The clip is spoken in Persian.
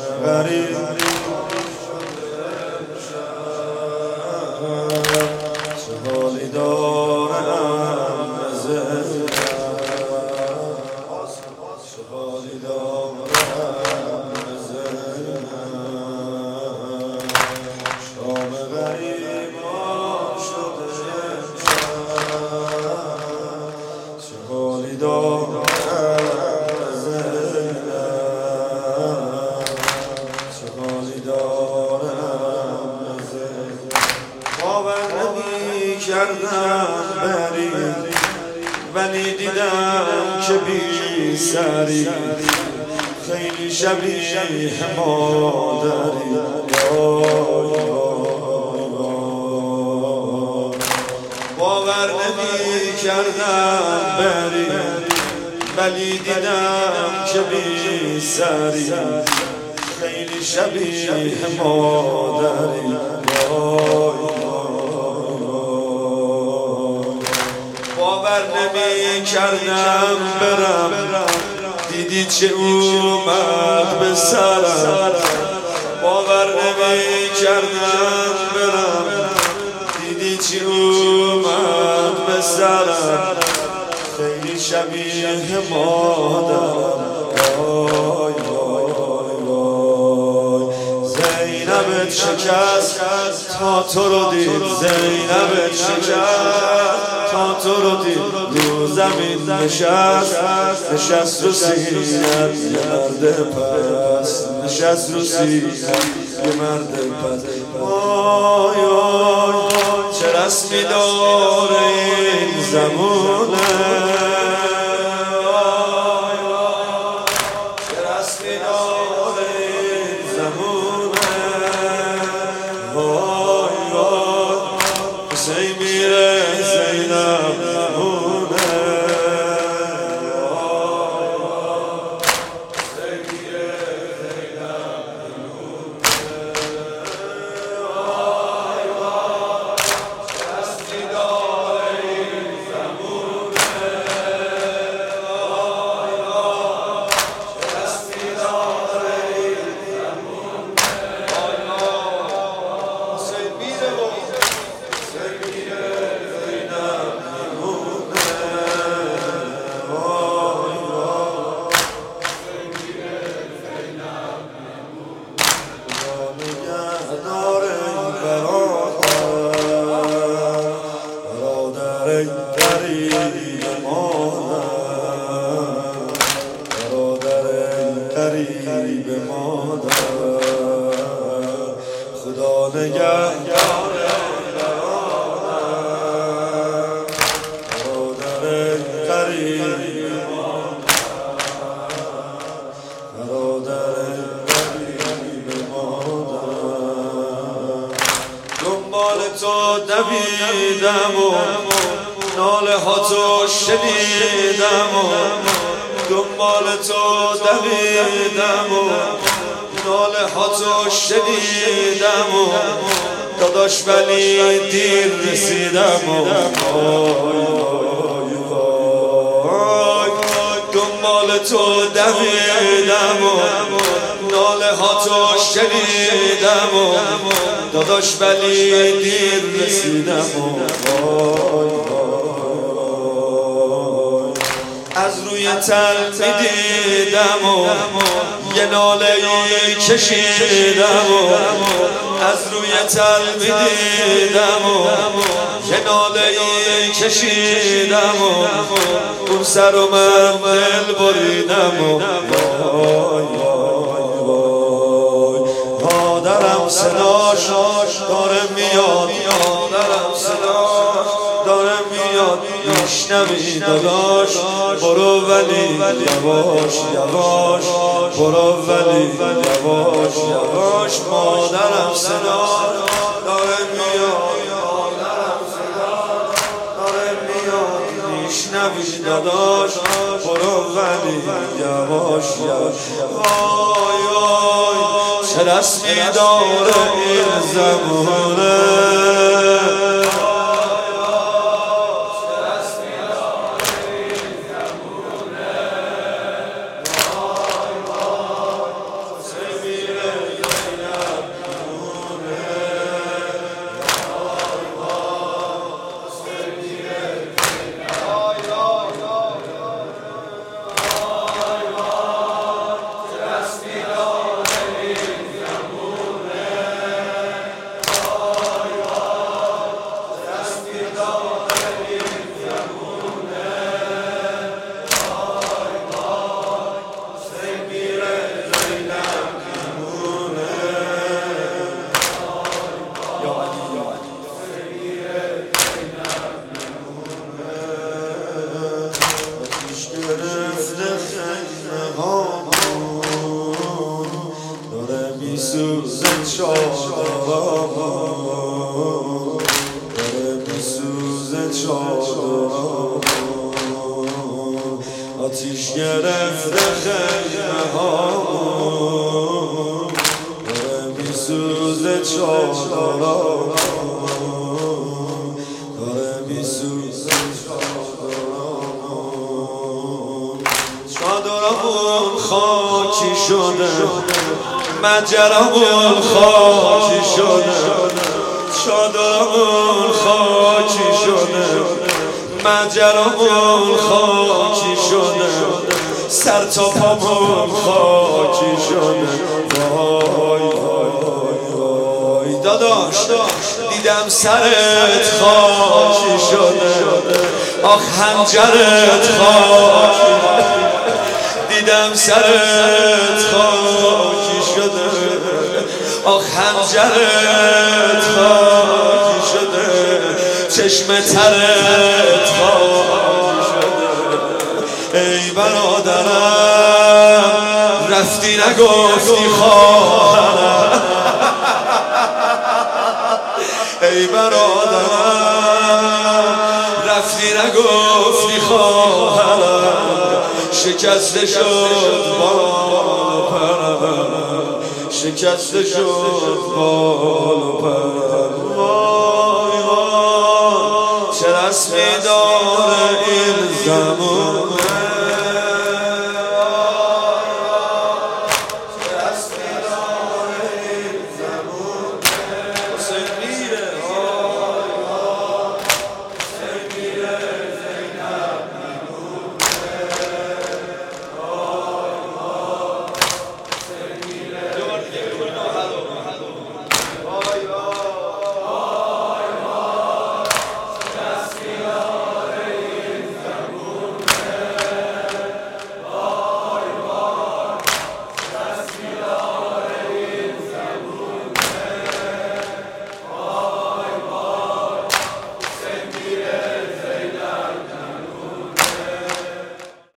غریب چه کردم بری ولی دیدم که بی سری. خیلی شبیه مادری باور نمی کردم بری ولی دیدم که بی سری. خیلی شبیه مادری باور نمی کردم برم. دیدی چه اومد به سرم. باور نمی کردم برم. دیدی چه اومد به سرم. خیلی شبیه مادرم. زینبت شکست تا تو رو دید. زینبت شکست تا تو رو دید. رو زمین نشست نشست رو سینت یه مرد پس. نشست رو سینت یه مرد پس. وای وای چه رسمی داره این زمونه دویدم و ناله ها تو شنیدم و دنبال تو دویدم و ناله ها تو شنیدم و داداش ولی دیر رسیدم دنبال تو دویدم و ناله ها تو شنیدم و داداش ولی دیر رسیدم و از روی تل می‌دیدم و یه ناله کشیدم و از روی تل می‌دیدم و یه ناله کشیدم و اون سر و من دل بریدم و مادرم صداش داره میاد مادرم صداش داره میاد میشنوی داداش برو ولی یواش یواش برو ولی یواش یواش. مادرم صدا داره میاد مادرم داره میشنوی داداش برو ولی یواش یواش وای وای چه رسمی داره این زمونه میسوزه چادرم داره میسوزه چادرم آتیش گرفته خیمه ها داره میسوزه چادرم داره میسوزه چادرمون خاکی شده. مجرمون خاکی شده. چادرمون خاکی شده. مجرمون خاکی شده. سر تا پامون خاکی شده. وای وای داداش دیدم سرت خاکی شده. آخ هنجرت خاکی دیدم سرت خاکی آخ خنجرت خاکی شده چشم ترت خاکی شده. ای برادرم رفتی نگفتی خواهرم. ای برادرم رفتی نگفتی خواهرم. شکسته شد بال پرم شکسته شد. بال پرم وای وای. چه رسمی داره این زمان.